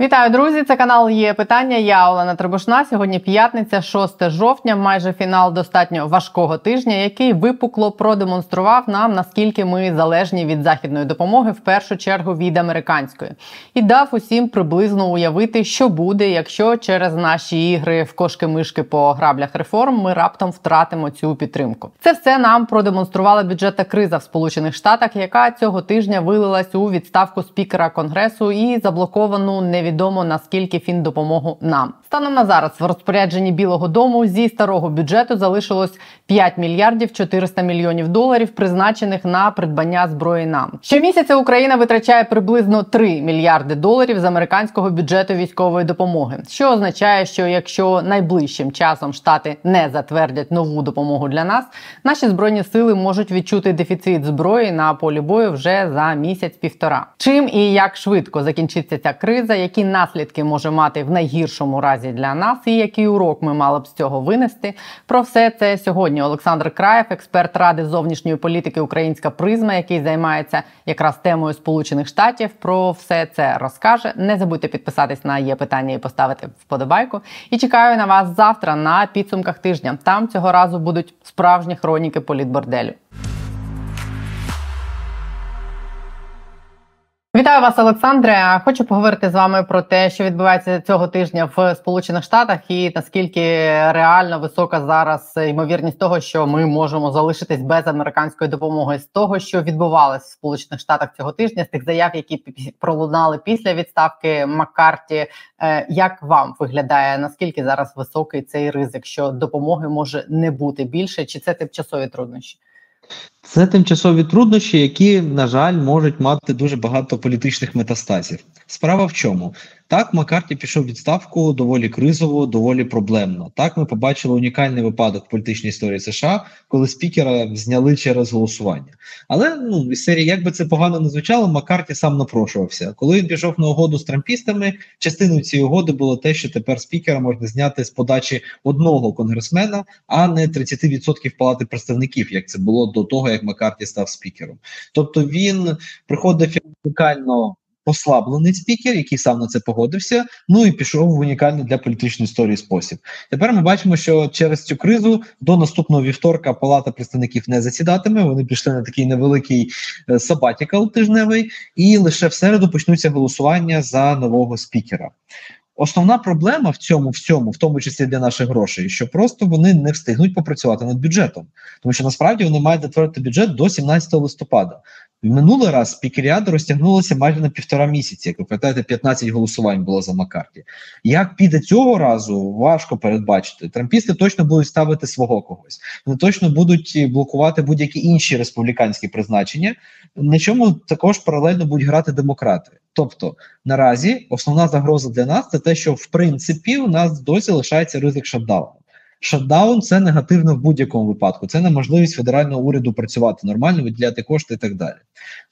Вітаю, друзі! Це канал є питання. Я Олена Требушна. Сьогодні п'ятниця, 6 жовтня. Майже фінал достатньо важкого тижня, який випукло продемонстрував нам наскільки ми залежні від західної допомоги, в першу чергу від американської, і дав усім приблизно уявити, що буде, якщо через наші ігри в кошки-мишки по граблях реформ ми раптом втратимо цю підтримку. Це все нам продемонструвала бюджетна криза в Сполучених Штатах, яка цього тижня вилилась у відставку спікера конгресу і заблоковану невідомість невідомо наскільки фіндопомогу нам. Станом на зараз в розпорядженні Білого Дому зі старого бюджету залишилось 5 мільярдів 400 мільйонів доларів, призначених на придбання зброї. Нам щомісяця Україна витрачає приблизно 3 мільярди доларів з американського бюджету військової допомоги, що означає, що якщо найближчим часом штати не затвердять нову допомогу для нас, наші збройні сили можуть відчути дефіцит зброї на полі бою вже за місяць-півтора. Чим і як швидко закінчиться ця криза, які наслідки може мати в найгіршому разі для нас, і який урок ми мали б з цього винести. Про все це сьогодні. Олександр Краєв, експерт ради зовнішньої політики Українська призма, який займається якраз темою Сполучених Штатів. Про все це розкаже. Не забудьте підписатись на є питання і поставити вподобайку. І чекаю на вас завтра на підсумках тижня. Там цього разу будуть справжні хроніки політборделю. Вітаю вас, Олександре. Хочу поговорити з вами про те, що відбувається цього тижня в Сполучених Штатах, і наскільки реально висока зараз ймовірність того, що ми можемо залишитись без американської допомоги з того, що відбувалось в Сполучених Штатах цього тижня, з тих заяв, які пролунали після відставки Маккарті. Е, як вам виглядає наскільки зараз високий цей ризик, що допомоги може не бути більше, чи це тимчасові труднощі? Це тимчасові труднощі, які, на жаль, можуть мати дуже багато політичних метастазів. Справа в чому? Так, Маккарті пішов відставку доволі кризово, доволі проблемно. Так, ми побачили унікальний випадок в політичній історії США, коли спікера зняли через голосування. Але ну із серії, як би це погано не звучало, Маккарті сам напрошувався. Коли він пішов на угоду з трампістами, частиною цієї угоди було те, що тепер спікера можна зняти з подачі одного конгресмена, а не 30% палати представників, як це було до того, як Маккарті став спікером. Тобто він приходив унікально послаблений спікер, який сам на це погодився. Ну і пішов в унікальний для політичної історії спосіб. Тепер ми бачимо, що через цю кризу до наступного вівторка Палата представників не засідатиме. Вони пішли на такий невеликий сабатікал тижневий, і лише в середу почнуться голосування за нового спікера. Основна проблема в цьому всьому, в тому числі для наших грошей, що просто вони не встигнуть попрацювати над бюджетом, тому що насправді вони мають затвердити бюджет до 17 листопада. Минулий раз спікеріада розтягнулася майже на півтора місяці. Як ви пам'ятаєте, 15 голосувань було за Маккарті. Як піде цього разу, важко передбачити. Трампісти точно будуть ставити свого когось. Вони точно будуть блокувати будь-які інші республіканські призначення. На чому також паралельно будуть грати демократи. Тобто наразі основна загроза для нас це те, що в принципі у нас досі лишається ризик шатдауну. Шатдаун це негативно в будь-якому випадку. Це неможливість федерального уряду працювати нормально, виділяти кошти і так далі.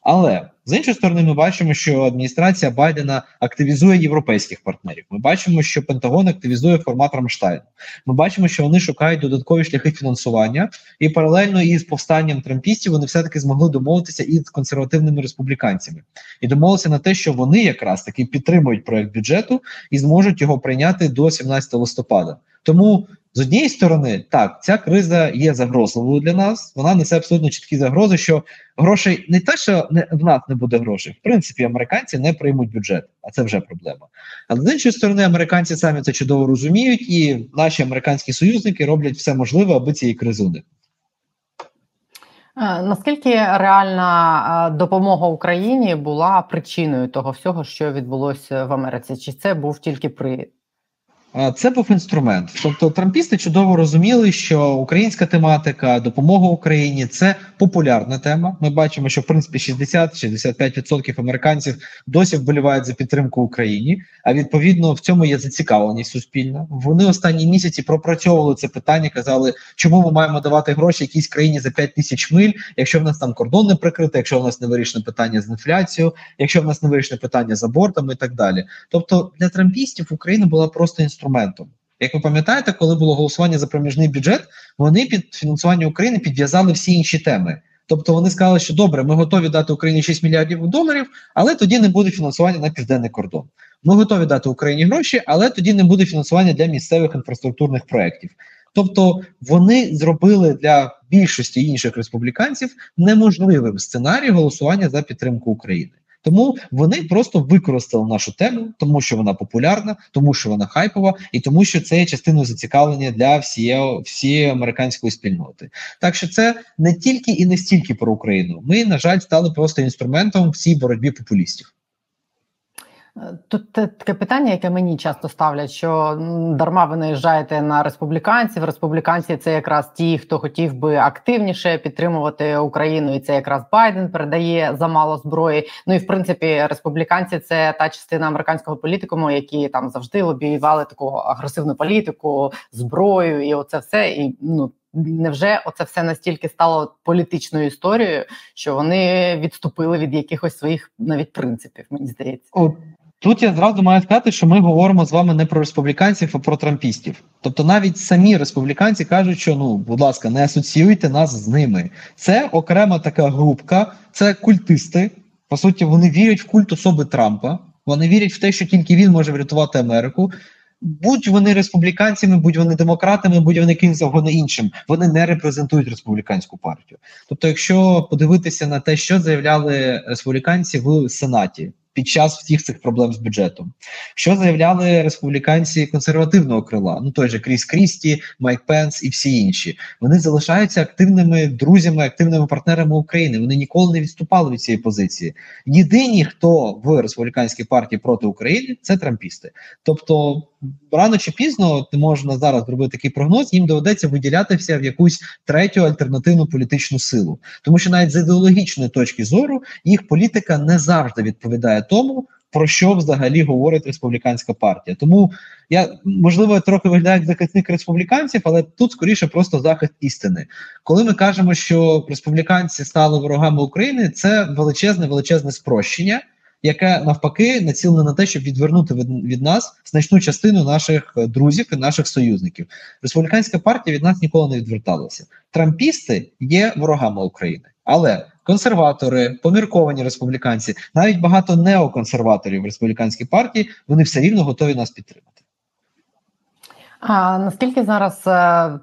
Але з іншої сторони, ми бачимо, що адміністрація Байдена активізує європейських партнерів. Ми бачимо, що Пентагон активізує формат Рамштайну. Ми бачимо, що вони шукають додаткові шляхи фінансування, і паралельно із повстанням трампістів вони все таки змогли домовитися із консервативними республіканцями і домовилися на те, що вони якраз таки підтримують проект бюджету і зможуть його прийняти до 17 листопада. Тому з однієї сторони, так, ця криза є загрозливою для нас. Вона несе абсолютно чіткі загрози, що грошей не те, що не в нас не буде грошей. В принципі, американці не приймуть бюджет, а це вже проблема. Але з іншої сторони, американці самі це чудово розуміють, і наші американські союзники роблять все можливе, аби цієї кризи уникнути. Наскільки реальна допомога Україні була причиною того всього, що відбулося в Америці? Чи це був тільки привід? Це був інструмент. Тобто трампісти чудово розуміли, що українська тематика, допомога Україні це популярна тема. Ми бачимо, що в принципі 60-65% американців досі вболівають за підтримку Україні. А відповідно в цьому є зацікавленість суспільна. Вони останні місяці пропрацьовували це питання. Казали, чому ми маємо давати гроші якійсь країні за 5 тисяч миль, якщо в нас там кордон не прикрите, якщо в нас не вирішено питання з інфляцією, якщо в нас не вирішено питання з абортами і так далі. Тобто для трампістів Україна була просто інструментом інструментом. Як ви пам'ятаєте, коли було голосування за проміжний бюджет, вони під фінансування України підв'язали всі інші теми. Тобто вони сказали, що добре, ми готові дати Україні 6 мільярдів доларів, але тоді не буде фінансування на південний кордон. Ми готові дати Україні гроші, але тоді не буде фінансування для місцевих інфраструктурних проєктів. Тобто вони зробили для більшості інших республіканців неможливим сценарій голосування за підтримку України. Тому вони просто використали нашу тему, тому що вона популярна, тому що вона хайпова, і тому, що це є частиною зацікавлення для всієї всієї американської спільноти. Так що це не тільки і не стільки про Україну. Ми, на жаль, стали просто інструментом в цій боротьбі популістів. Тут таке питання, яке мені часто ставлять, що дарма ви наїжджаєте на республіканців. Республіканці це якраз ті, хто хотів би активніше підтримувати Україну, і це якраз Байден передає замало зброї. Ну і в принципі, республіканці це та частина американського політикуму, які там завжди лобіювали таку агресивну політику, зброю, і оце все. І ну невже оце все настільки стало політичною історією, що вони відступили від якихось своїх навіть принципів? Мені здається. Тут я зразу маю сказати, що ми говоримо з вами не про республіканців, а про трампістів. Тобто, навіть самі республіканці кажуть, що ну, будь ласка, не асоціюйте нас з ними. Це окрема така групка, це культисти. По суті, вони вірять в культ особи Трампа. Вони вірять в те, що тільки він може врятувати Америку. Будь вони республіканцями, будь вони демократами, будь вони ким завгодно іншим. Вони не репрезентують республіканську партію. Тобто, якщо подивитися на те, що заявляли республіканці в Сенаті під час всіх цих проблем з бюджетом. Що заявляли республіканці консервативного крила? Ну той же Кріс Крісті, Майк Пенс і всі інші. Вони залишаються активними друзями, активними партнерами України. Вони ніколи не відступали від цієї позиції. Єдині, хто в республіканській партії проти України, це трампісти. Тобто рано чи пізно не можна зараз зробити такий прогноз. Їм доведеться виділятися в якусь третю альтернативну політичну силу, тому що навіть з ідеологічної точки зору їх політика не завжди відповідає тому. Про що взагалі говорить республіканська партія? Тому я можливо трохи виглядаю як захисник республіканців, але тут скоріше просто захист істини. Коли ми кажемо, що республіканці стали ворогами України, це величезне, величезне спрощення яке навпаки націлене на те, щоб відвернути від, від нас значну частину наших е, друзів і наших союзників. Республіканська партія від нас ніколи не відверталася. Трампісти є ворогами України, але консерватори, помірковані республіканці, навіть багато неоконсерваторів в республіканській партії, вони все рівно готові нас підтримати. А наскільки зараз Е,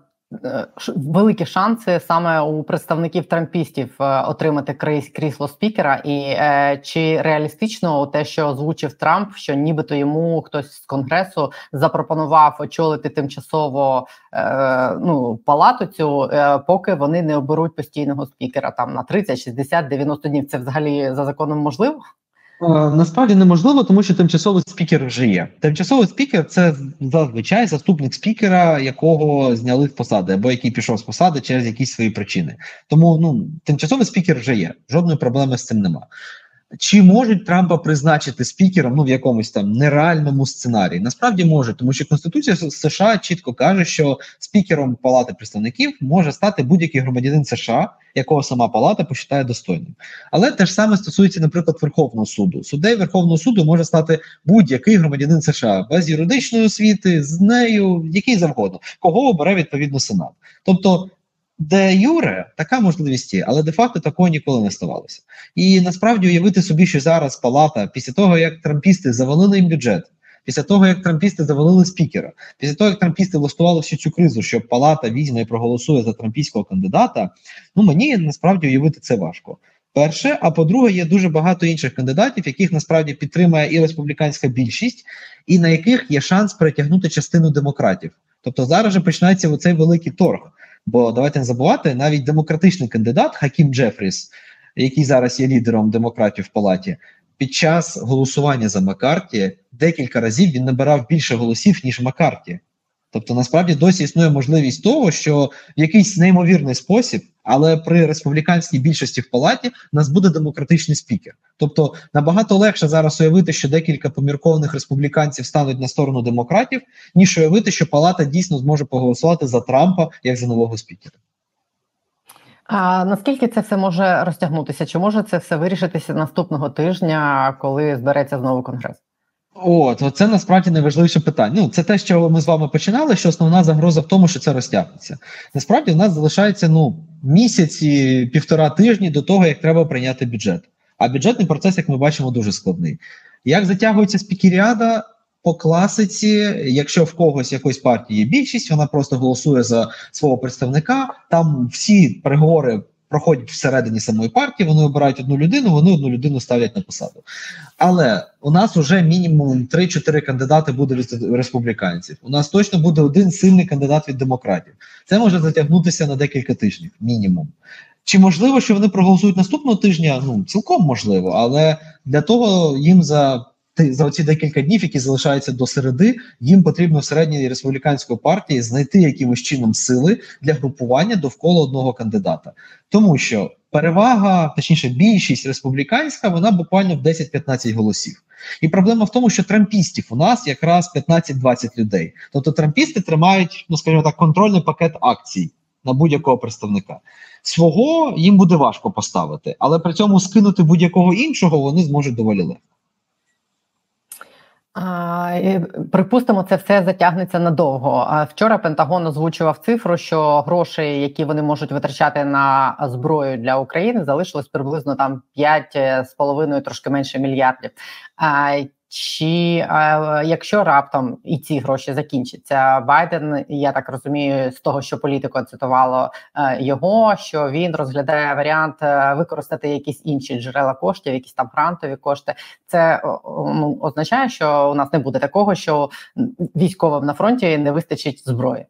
великі шанси саме у представників трампістів е, отримати крісло спікера, і е, чи реалістично те, що озвучив Трамп, що нібито йому хтось з конгресу запропонував очолити тимчасово ну палату цю, поки вони не оберуть постійного спікера там на 30, 60, 90 днів. Це взагалі за законом можливо? Е, насправді неможливо, тому що тимчасовий спікер вже є. Тимчасовий спікер це зазвичай заступник спікера, якого зняли з посади, або який пішов з посади через якісь свої причини. Тому ну тимчасовий спікер вже є. Жодної проблеми з цим нема. Чи можуть Трампа призначити спікером ну в якомусь там нереальному сценарії? Насправді може, тому що Конституція США чітко каже, що спікером Палати представників може стати будь-який громадянин США, якого сама палата посчитає достойним. Але те ж саме стосується, наприклад, Верховного суду. Суддею Верховного суду може стати будь-який громадянин США без юридичної освіти, з нею, який завгодно, кого обере відповідно Сенат. Тобто де Юре така можливість є, але де-факто такого ніколи не ставалося. І насправді уявити собі, що зараз палата, після того як трампісти завалили їм бюджет, після того як трампісти завалили спікера, після того як трампісти влаштували всю цю кризу, що палата візьме і проголосує за трампійського кандидата. Ну мені насправді уявити це важко. Перше, а по-друге, є дуже багато інших кандидатів, яких насправді підтримує і республіканська більшість, і на яких є шанс перетягнути частину демократів. Тобто зараз же починається оцей великий торг. Бо давайте не забувати, навіть демократичний кандидат Хакім Джефріс, який зараз є лідером демократів в палаті, під час голосування за Маккарті декілька разів він набирав більше голосів ніж Маккарті. Тобто, насправді досі існує можливість того, що в якийсь неймовірний спосіб, але при республіканській більшості в палаті нас буде демократичний спікер. Тобто набагато легше зараз уявити, що декілька поміркованих республіканців стануть на сторону демократів, ніж уявити, що палата дійсно зможе проголосувати за Трампа як за нового спікера. А наскільки це все може розтягнутися? Чи може це все вирішитися наступного тижня, коли збереться знову конгрес? От, це насправді найважливіше питання. Ну, це те, що ми з вами починали. Що основна загроза в тому, що це розтягнеться. Насправді, у нас залишається ну місяці, півтора тижні до того, як треба прийняти бюджет. А бюджетний процес, як ми бачимо, дуже складний. Як затягується спікеріада? По класиці, якщо в когось якоїсь партії є більшість, вона просто голосує за свого представника. Там всі переговори проходять всередині самої партії. Вони обирають одну людину, вони одну людину ставлять на посаду. Але у нас вже мінімум 3-4 кандидати буде від республіканців. У нас точно буде один сильний кандидат від демократів. Це може затягнутися на декілька тижнів, мінімум. Чи можливо, що вони проголосують наступного тижня? Ну цілком можливо, але для того їм за за ці декілька днів, які залишаються до середи, їм потрібно в середній республіканської партії знайти якимось чином сили для групування довкола одного кандидата, тому що перевага, точніше, більшість республіканська, вона буквально в 10-15 голосів. І проблема в тому, що трампістів у нас якраз 15-20 людей. Тобто трампісти тримають, ну скажімо так, контрольний пакет акцій на будь-якого представника. Свого їм буде важко поставити, але при цьому скинути будь-якого іншого вони зможуть доволі легко. Припустимо, це все затягнеться надовго. Вчора Пентагон озвучував цифру, що гроші, які вони можуть витрачати на зброю для України, залишилось приблизно там 5,5, трошки менше мільярдів. Чи е, якщо раптом і ці гроші закінчаться, Байден, я так розумію, з того, що політико цитувало е, його, що він розглядає варіант е, використати якісь інші джерела коштів, якісь там грантові кошти. Це ну, означає, що у нас не буде такого, що військовим на фронті не вистачить зброї.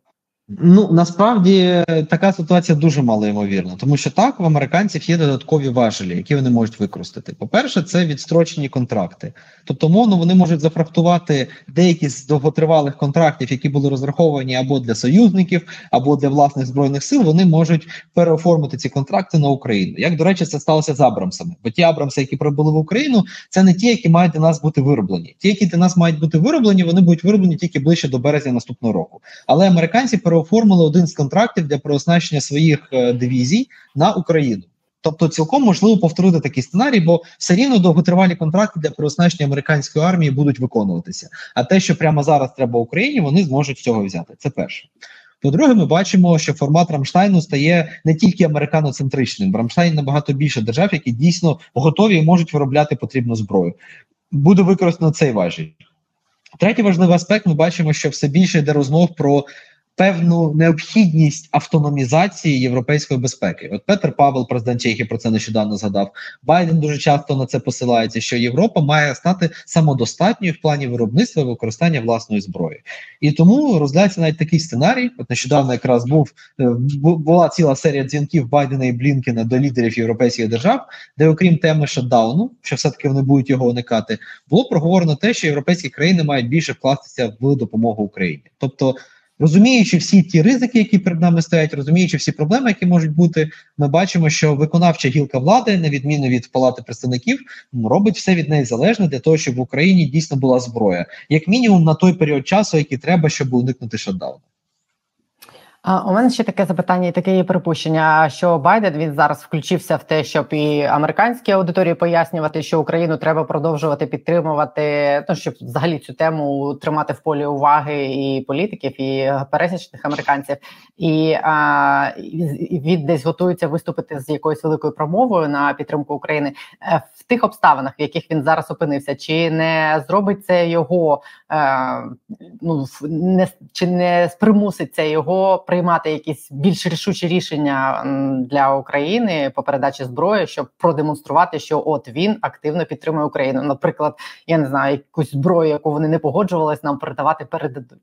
Ну насправді така ситуація дуже мало ймовірна, тому що так в американців є додаткові важелі, які вони можуть використати. По-перше, це відстрочені контракти. Тобто, мовно, вони можуть зафрахтувати деякі з довготривалих контрактів, які були розраховані або для союзників, або для власних збройних сил. Вони можуть переоформити ці контракти на Україну. Як до речі, це сталося з Абрамсами. Бо ті Абрамси, які прибули в Україну, це не ті, які мають для нас бути вироблені. Ті, які для нас мають бути вироблені, вони будуть вироблені тільки ближче до березня наступного року. Але американці переоформили один з контрактів для переоснащення своїх е, дивізій на Україну. Тобто, цілком можливо повторити такий сценарій, бо все рівно довготривалі контракти для переоснащення американської армії будуть виконуватися. А те, що прямо зараз треба Україні, вони зможуть цього взяти. Це перше. По-друге, ми бачимо, що формат Рамштайну стає не тільки американоцентричним. Рамштайн набагато більше держав, які дійсно готові і можуть виробляти потрібну зброю. Буде використано цей важіль. Третій важливий аспект: ми бачимо, що все більше йде розмов про певну необхідність автономізації європейської безпеки. От Петр Павел, президент Чехії, про це нещодавно згадав. Байден дуже часто на це посилається, що Європа має стати самодостатньою в плані виробництва і використання власної зброї, і тому розглядається навіть такий сценарій. От нещодавно якраз був е, була ціла серія дзвінків Байдена і Блінкена до лідерів європейських держав, де, окрім теми шатдауну, що все таки вони будуть його уникати, було проговорено те, що європейські країни мають більше вкластися в допомогу Україні, тобто. Розуміючи всі ті ризики, які перед нами стоять, розуміючи всі проблеми, які можуть бути, ми бачимо, що виконавча гілка влади, на відміну від палати представників, робить все від неї залежне для того, щоб в Україні дійсно була зброя, як мінімум на той період часу, який треба, щоб уникнути шатдауну. У мене ще таке запитання і таке є припущення, що Байден він зараз включився в те, щоб і американській аудиторії пояснювати, що Україну треба продовжувати підтримувати. Ну щоб взагалі цю тему тримати в полі уваги і політиків, і пересічних американців, і а, він десь готується виступити з якоюсь великою промовою на підтримку України е, в тих обставинах, в яких він зараз опинився, чи не зробить це його е, ну не чи не спримусить це його приймати якісь більш рішучі рішення для України по передачі зброї, щоб продемонструвати, що от він активно підтримує Україну. Наприклад, я не знаю, якусь зброю, яку вони не погоджувались нам передавати, передадуть.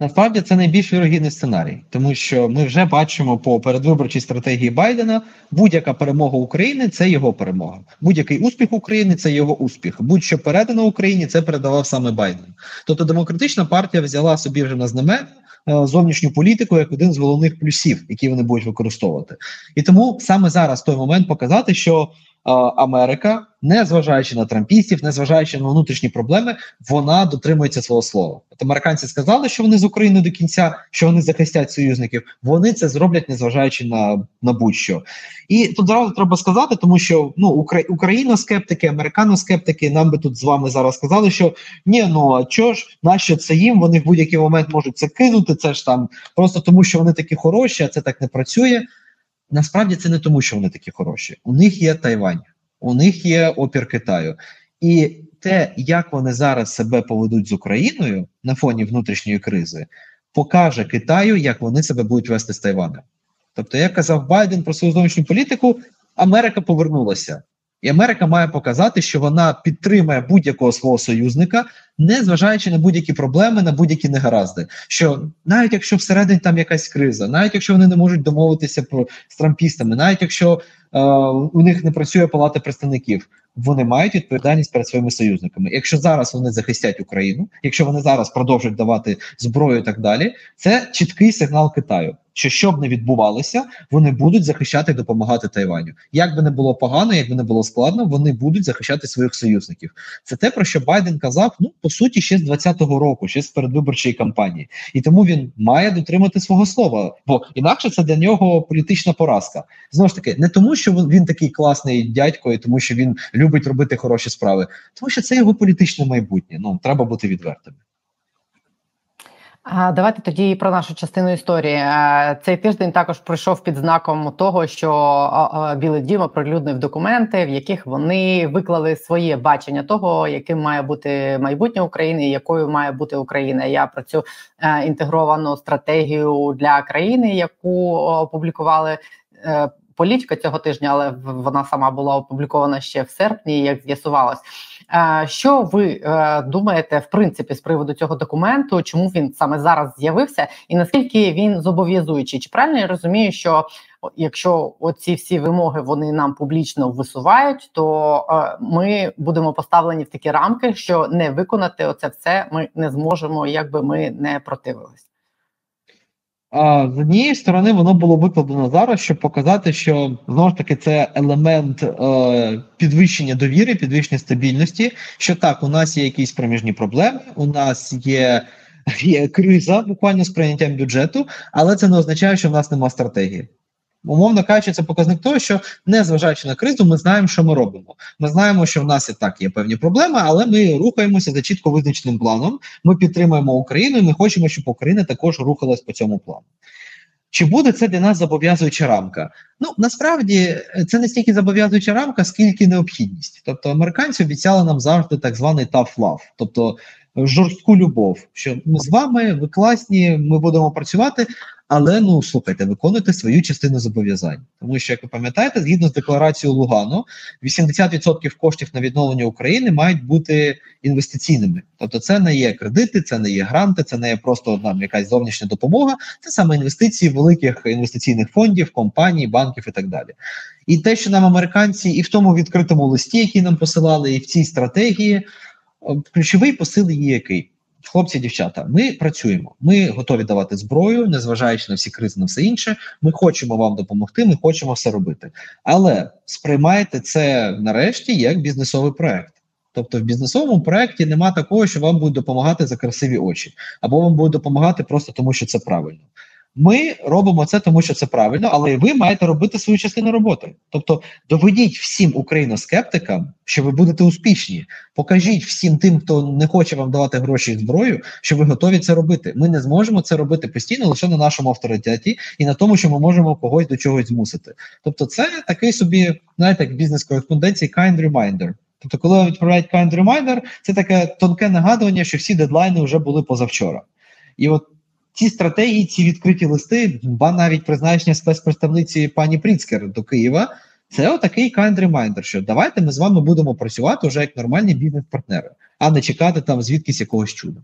Насправді це найбільш вірогідний сценарій, тому що ми вже бачимо по передвиборчій стратегії Байдена будь-яка перемога України це його перемога. Будь-який успіх України це його успіх. Будь-що передано Україні, це передавав саме Байден. Тобто демократична партія взяла собі вже на знамена Е, зовнішню політику як один з головних плюсів, які вони будуть використовувати, і тому саме зараз той момент показати, що Америка, не зважаючи на трампістів, не зважаючи на внутрішні проблеми, вона дотримується свого слова. От американці сказали, що вони з України до кінця, що вони захистять союзників. Вони це зроблять, незважаючи на на будь-що. І тут зразу треба сказати, тому що ну україноскептики, американоскептики нам би тут з вами зараз сказали, що ні, ну а чого ж, нащо це їм? Вони в будь-який момент можуть це кинути. Це ж там просто тому, що вони такі хороші, а це так не працює. Насправді це не тому, що вони такі хороші. У них є Тайвань, у них є опір Китаю. І те, як вони зараз себе поведуть з Україною на фоні внутрішньої кризи, покаже Китаю, як вони себе будуть вести з Тайванем. Тобто, як казав Байден про свою зовнішню політику, Америка повернулася. І Америка має показати, що вона підтримує будь-якого свого союзника, не зважаючи на будь-які проблеми, на будь-які негаразди. Що навіть якщо всередині там якась криза, навіть якщо вони не можуть домовитися про з трампістами, навіть якщо е, у них не працює палата представників, вони мають відповідальність перед своїми союзниками. Якщо зараз вони захистять Україну, якщо вони зараз продовжують давати зброю і так далі, це чіткий сигнал Китаю що що б не відбувалося, вони будуть захищати і допомагати Тайваню. Як би не було погано, як би не було складно, вони будуть захищати своїх союзників. Це те про що Байден казав. Ну по суті, ще з 20-го року, ще з передвиборчої кампанії, і тому він має дотримати свого слова, бо інакше це для нього політична поразка. Знову ж таки, не тому, що він такий класний дядько, і тому, що він любить робити хороші справи, тому що це його політичне майбутнє. Ну треба бути відвертими. Давайте тоді про нашу частину історії. Цей тиждень також пройшов під знаком того, що Білий Дім оприлюднив документи, в яких вони виклали своє бачення того, яким має бути майбутнє України, і якою має бути Україна. Я про цю е, інтегровану стратегію для країни, яку опублікували. Е, політика цього тижня, але вона сама була опублікована ще в серпні, як з'ясувалось. Що ви е, думаєте в принципі з приводу цього документу? Чому він саме зараз з'явився, і наскільки він зобов'язуючий? Чи правильно я розумію, що якщо оці всі вимоги вони нам публічно висувають, то е, ми будемо поставлені в такі рамки, що не виконати оце все ми не зможемо, якби ми не противились? А з однієї сторони, воно було викладено зараз, щоб показати, що знову ж таки це елемент е, підвищення довіри, підвищення стабільності. Що так, у нас є якісь проміжні проблеми, у нас є є криза буквально з прийняттям бюджету, але це не означає, що в нас нема стратегії. Умовно кажучи, це показник того, що незважаючи на кризу, ми знаємо, що ми робимо. Ми знаємо, що в нас і так є певні проблеми, але ми рухаємося за чітко визначеним планом. Ми підтримуємо Україну, і ми хочемо, щоб Україна також рухалась по цьому плану. Чи буде це для нас зобов'язуюча рамка? Ну насправді це не стільки зобов'язуюча рамка, скільки необхідність. Тобто американці обіцяли нам завжди так званий tough love, тобто жорстку любов. Що ми з вами, ви класні, ми будемо працювати, але ну слухайте, виконуйте свою частину зобов'язань. Тому що, як ви пам'ятаєте, згідно з декларацією Лугану, 80% коштів на відновлення України мають бути інвестиційними. Тобто, це не є кредити, це не є гранти, це не є просто нам якась зовнішня допомога. Це саме інвестиції великих інвестиційних фондів, компаній, банків і так далі. І те, що нам американці, і в тому відкритому листі, який нам посилали, і в цій стратегії, ключовий посил є який. Хлопці, дівчата, ми працюємо. Ми готові давати зброю, незважаючи на всі кризи, на все інше. Ми хочемо вам допомогти. Ми хочемо все робити. Але сприймайте це нарешті як бізнесовий проект. Тобто в бізнесовому проекті нема такого, що вам будуть допомагати за красиві очі, або вам будуть допомагати просто тому, що це правильно. Ми робимо це, тому що це правильно, але і ви маєте робити свою частину роботи. Тобто доведіть всім україноскептикам, що ви будете успішні. Покажіть всім тим, хто не хоче вам давати гроші і зброю, що ви готові це робити. Ми не зможемо це робити постійно лише на нашому авторитеті і на тому, що ми можемо когось до чогось змусити. Тобто, це такий собі, знаєте, як бізнес-кореспонденції kind reminder. Тобто, коли вам відправляють kind reminder, це таке тонке нагадування, що всі дедлайни вже були позавчора. І от ці стратегії, ці відкриті листи, ба навіть призначення спецпредставниці пані Пріцкер до Києва. Це отакий kind reminder, що давайте ми з вами будемо працювати вже як нормальні бізнес-партнери, а не чекати там звідкись якогось чуда.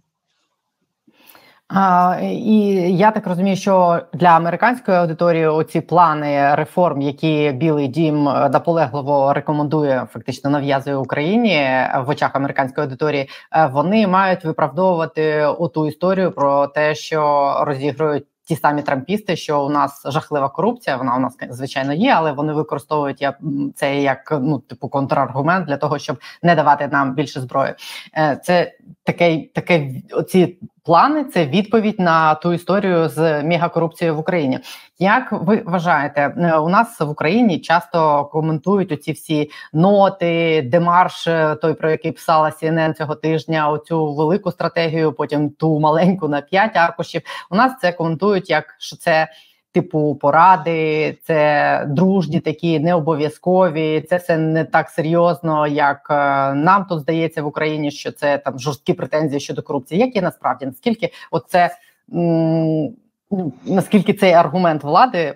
А, І я так розумію, що для американської аудиторії оці плани реформ, які Білий Дім наполегливо рекомендує, фактично нав'язує Україні в очах американської аудиторії, е, вони мають виправдовувати оту історію про те, що розігрують ті самі трампісти, що у нас жахлива корупція. Вона у нас звичайно є, але вони використовують це як ну типу контраргумент для того, щоб не давати нам більше зброї. Е, це таке, таке оці плани. Це відповідь на ту історію з мегакорупцією в Україні. Як ви вважаєте, е, у нас в Україні часто коментують оці всі ноти, демарш, е, той про який писала CNN цього тижня, оцю велику стратегію, потім ту маленьку на п'ять аркушів. У нас це коментують як що це типу поради, це дружні, такі не обов'язкові. Це все не так серйозно, як е, нам тут здається в Україні, що це там жорсткі претензії щодо корупції. Як є насправді наскільки оце м- ну, наскільки цей аргумент влади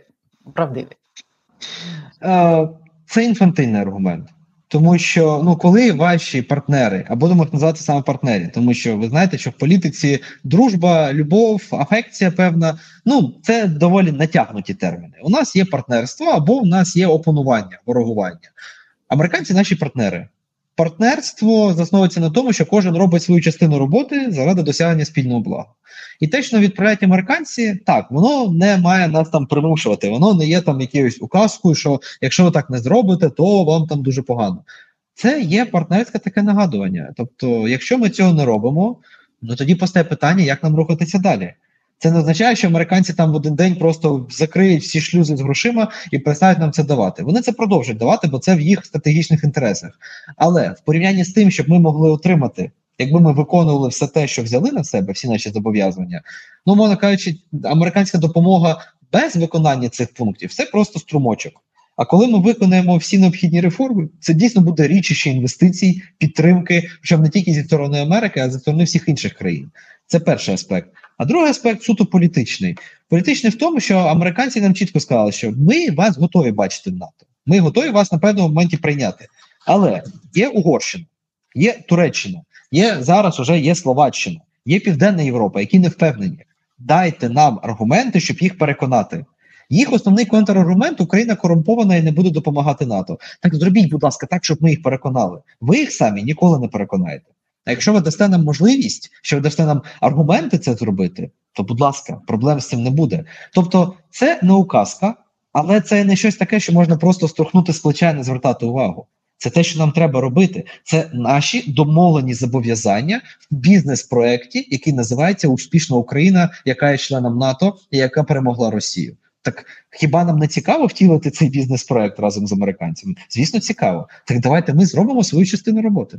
правдивий? Е, це інфантильний аргумент. Тому що ну коли ваші партнери, або можна називати саме партнері, тому що ви знаєте, що в політиці дружба, любов, афекція певна, ну це доволі натягнуті терміни. У нас є партнерство, або у нас є опонування, ворогування. Американці наші партнери. Партнерство засновується на тому, що кожен робить свою частину роботи заради досягнення спільного блага. І те, що відправляють американці, так воно не має нас там примушувати. Воно не є там якоюсь указкою, що якщо ви так не зробите, то вам там дуже погано. Це є партнерське таке нагадування. Тобто, якщо ми цього не робимо, ну тоді постає питання, як нам рухатися далі. Це не означає, що американці там в один день просто закриють всі шлюзи з грошима і перестануть нам це давати. Вони це продовжують давати, бо це в їх стратегічних інтересах. Але в порівнянні з тим, щоб ми могли отримати Якби ми виконували все те, що взяли на себе, всі наші зобов'язання, ну мовно кажучи, американська допомога без виконання цих пунктів це просто струмочок. А коли ми виконаємо всі необхідні реформи, це дійсно буде річище інвестицій, підтримки, причому не тільки зі сторони Америки, а зі сторони всіх інших країн. Це перший аспект. А другий аспект суто політичний. Політичний в тому, що американці нам чітко сказали, що ми вас готові бачити в НАТО. Ми готові вас на певному моменті прийняти. Але є Угорщина, є Туреччина. Є зараз уже є Словаччина, є Південна Європа, які не впевнені. Дайте нам аргументи, щоб їх переконати. Їх основний контраргумент Україна корумпована і не буде допомагати НАТО. Так зробіть, будь ласка, так, щоб ми їх переконали. Ви їх самі ніколи не переконаєте. А якщо ви дасте нам можливість, що ви дасте нам аргументи це зробити, то будь ласка, проблем з цим не буде. Тобто, це не указка, але це не щось таке, що можна просто струхнути з плеча і не звертати увагу. Це те, що нам треба робити. Це наші домовлені зобов'язання в бізнес-проекті, який називається Успішна Україна, яка є членом НАТО і яка перемогла Росію. Так хіба нам не цікаво втілити цей бізнес-проект разом з американцями? Звісно, цікаво. Так давайте ми зробимо свою частину роботи.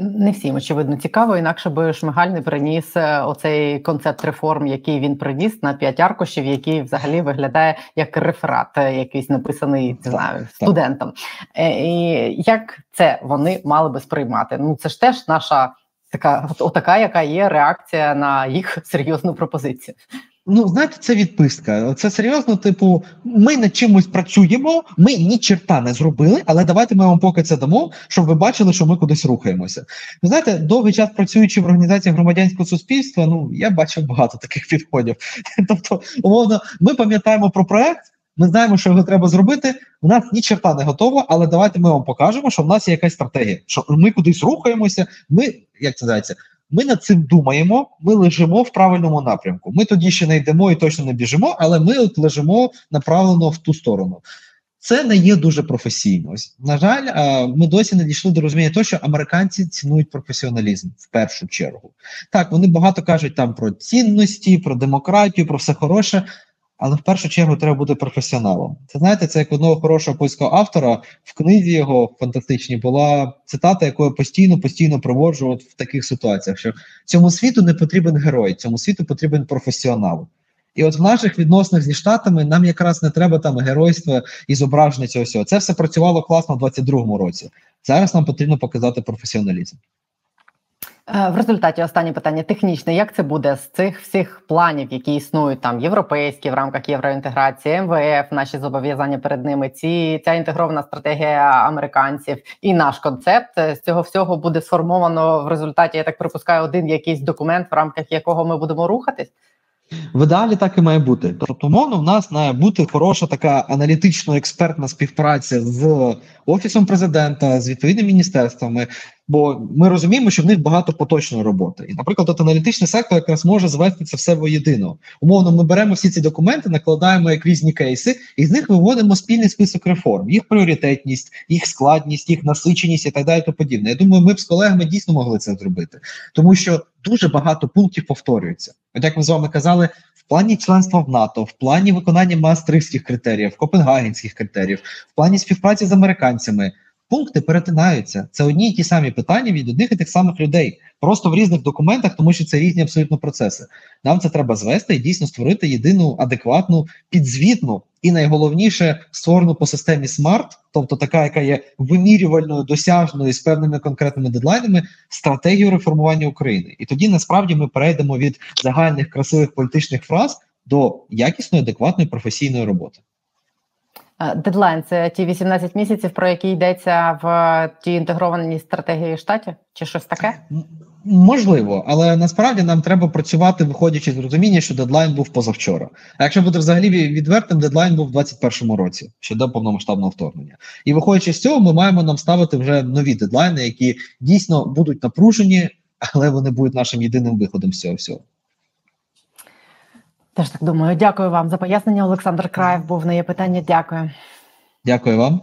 Не всім очевидно цікаво, інакше би Шмигаль не приніс е, оцей концепт реформ, який він приніс на п'ять аркушів, який взагалі виглядає як реферат, е, якийсь написаний не знаю студентам. Е, і Як це вони мали би сприймати? Ну це ж теж наша така, отака, яка є реакція на їх серйозну пропозицію. Ну, знаєте, це відписка. Це серйозно, типу, ми над чимось працюємо, ми ні черта не зробили, але давайте ми вам поки це дамо, щоб ви бачили, що ми кудись рухаємося. Ви знаєте, довгий час працюючи в організації громадянського суспільства, ну я бачив багато таких підходів. Тобто, умовно, ми пам'ятаємо про проект. Ми знаємо, що його треба зробити. У нас ні черта не готово, але давайте ми вам покажемо, що в нас є якась стратегія. Що ми кудись рухаємося. Ми як це називається, ми над цим думаємо, ми лежимо в правильному напрямку. Ми тоді ще не йдемо і точно не біжимо, але ми от лежимо направлено в ту сторону. Це не є дуже професійно. На жаль, ми досі не дійшли до розуміння того, що американці цінують професіоналізм в першу чергу. Так, вони багато кажуть там про цінності, про демократію, про все хороше, але в першу чергу треба бути професіоналом. Це знаєте, це як одного хорошого польського автора в книзі його фантастичній була цитата, яку я постійно постійно проводжу от в таких ситуаціях: що цьому світу не потрібен герой, цьому світу потрібен професіонал. І от в наших відносинах зі штатами нам якраз не треба там геройства і зображення цього всього. Це все працювало класно в 22-му році. Зараз нам потрібно показати професіоналізм. Е, в результаті останнє питання технічне. Як це буде з цих всіх планів, які існують там європейські в рамках євроінтеграції, МВФ, наші зобов'язання перед ними? Ці ця інтегрована стратегія американців і наш концепт з цього всього буде сформовано в результаті. Я так припускаю, один якийсь документ, в рамках якого ми будемо рухатись. В ідеалі так і має бути. Тобто, умовно, в нас має бути хороша така аналітично-експертна співпраця з офісом президента, з відповідними міністерствами, бо ми розуміємо, що в них багато поточної роботи. І, наприклад, от аналітичний сектор якраз може звести це все воєдино. Умовно, ми беремо всі ці документи, накладаємо як різні кейси, і з них виводимо спільний список реформ, їх пріоритетність, їх складність, їх насиченість і так далі. То подібне. Я думаю, ми б з колегами дійсно могли це зробити, тому що дуже багато пунктів повторюється. От як ми з вами казали. В плані членства в НАТО, в плані виконання мастрихських критеріїв, копенгагенських критеріїв, в плані співпраці з американцями пункти перетинаються. Це одні й ті самі питання від одних і тих самих людей, просто в різних документах, тому що це різні абсолютно процеси. Нам це треба звести і дійсно створити єдину адекватну, підзвітну і найголовніше створену по системі SMART, тобто така, яка є вимірювальною, досяжною з певними конкретними дедлайнами, стратегію реформування України. І тоді насправді ми перейдемо від загальних красивих політичних фраз до якісної, адекватної професійної роботи. Е, Дедлайн це ті 18 місяців, про які йдеться в тій інтегрованій стратегії штатів, чи щось таке? Можливо, але насправді нам треба працювати, виходячи з розуміння, що дедлайн був позавчора. А якщо бути взагалі відвертим, дедлайн був у 2021 році, ще до повномасштабного вторгнення. І виходячи з цього, ми маємо нам ставити вже нові дедлайни, які дійсно будуть напружені, але вони будуть нашим єдиним виходом з цього всього. Теж так думаю. Дякую вам за пояснення. Олександр Краєв був на є питання. Дякую. Дякую вам.